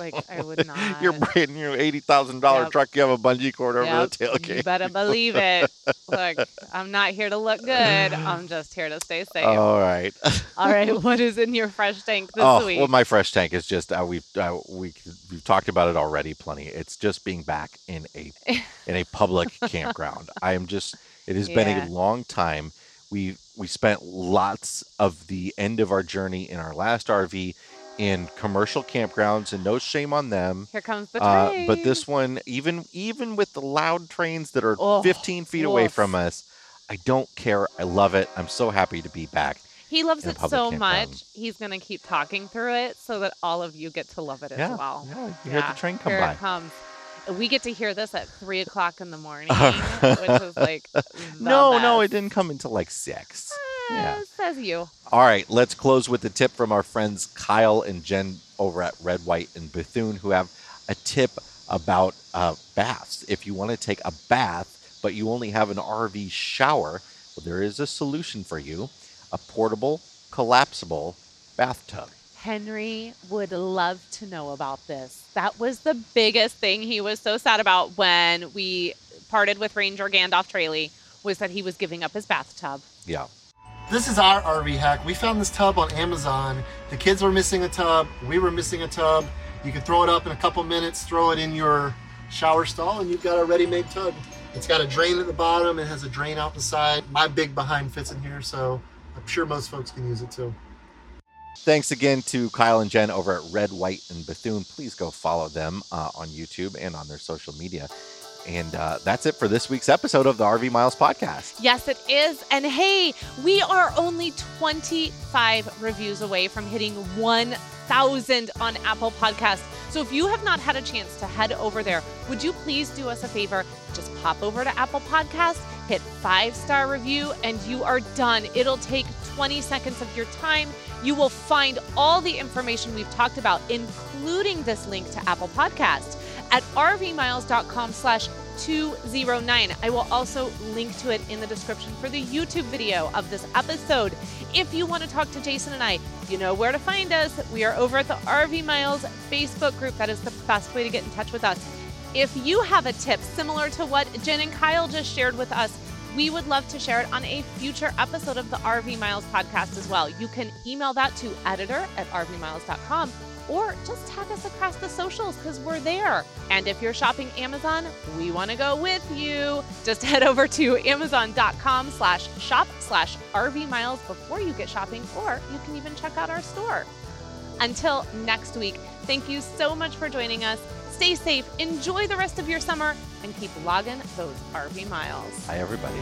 Speaker 1: like I would [laughs] not.
Speaker 2: Your brand new eighty thousand dollar
Speaker 1: Yep.
Speaker 2: truck, you have a bungee cord over
Speaker 1: Yep,
Speaker 2: the tailgate.
Speaker 1: You better believe it. Look, I'm not here to look good. I'm just here to stay [laughs] safe.
Speaker 2: All right.
Speaker 1: All right, [laughs] what is in your fresh tank this
Speaker 2: oh
Speaker 1: week?
Speaker 2: well, my fresh tank is just uh, we've uh, we we've talked about it already plenty. It's just being back in a in a public campground. I am just. It has been a long time. We we spent lots of the end of our journey in our last RV in commercial campgrounds, and no shame on them.
Speaker 1: here comes the
Speaker 2: Uh,
Speaker 1: train.
Speaker 2: but this one, even even with the loud trains that are
Speaker 1: Oh,
Speaker 2: 15 feet away from us, I don't care. I love it. I'm so happy to be back.
Speaker 1: he loves it so
Speaker 2: campground.
Speaker 1: much. He's gonna keep talking through it so that all of you get to love it as
Speaker 2: yeah,
Speaker 1: well.
Speaker 2: yeah. You hear the train come
Speaker 1: here
Speaker 2: by.
Speaker 1: it comes. We get to hear this at three o'clock in the morning, [laughs] which is like [laughs]
Speaker 2: No, no, it didn't come until like six. yeah.
Speaker 1: Eh, Says you.
Speaker 2: All right, let's close with a tip from our friends Kyle and Jen over at Red, White, and Bethune, who have a tip about uh, baths. If you want to take a bath, but you only have an RV shower, well, there is a solution for you a portable, collapsible bathtub.
Speaker 1: Henry would love to know about this. That was the biggest thing he was so sad about when we parted with Ranger Gandalf Trailey was that he was giving up his bathtub.
Speaker 2: Yeah.
Speaker 3: This is our RV hack. We found this tub on Amazon. The kids were missing a tub. We were missing a tub. You can throw it up in a couple minutes, throw it in your shower stall, and you've got a ready-made tub. It's got a drain at the bottom. It has a drain out the side. My big behind fits in here, so I'm sure most folks can use it too.
Speaker 2: Thanks again to Kyle and Jen over at Red, White, and Bethune. Please go follow them uh, on YouTube and on their social media. And uh, that's it for this week's episode of the RV Miles podcast.
Speaker 1: Yes, it is. And hey, we are only 25 reviews away from hitting 1,000 on Apple Podcasts. So if you have not had a chance to head over there, would you please do us a favor? Just pop over to Apple Podcasts, hit five star review, and you are done. It'll take 20 seconds of your time. You will find all the information we've talked about, including this link to Apple Podcast at rvmiles.com slash 209. I will also link to it in the description for the YouTube video of this episode. If you want to talk to Jason and I, you know where to find us. We are over at the RV Miles Facebook group. That is the best way to get in touch with us. If you have a tip similar to what Jen and Kyle just shared with us, we would love to share it on a future episode of the RV Miles podcast as well. You can email that to editor at rvmiles.com or just tag us across the socials because we're there. And if you're shopping Amazon, we want to go with you. Just [laughs] head over to amazon.com slash shop slash RV miles before you get shopping, or you can even check out our store. Until next week, thank you so much for joining us. Stay safe, enjoy the rest of your summer, and keep logging those RV miles.
Speaker 2: Hi, everybody.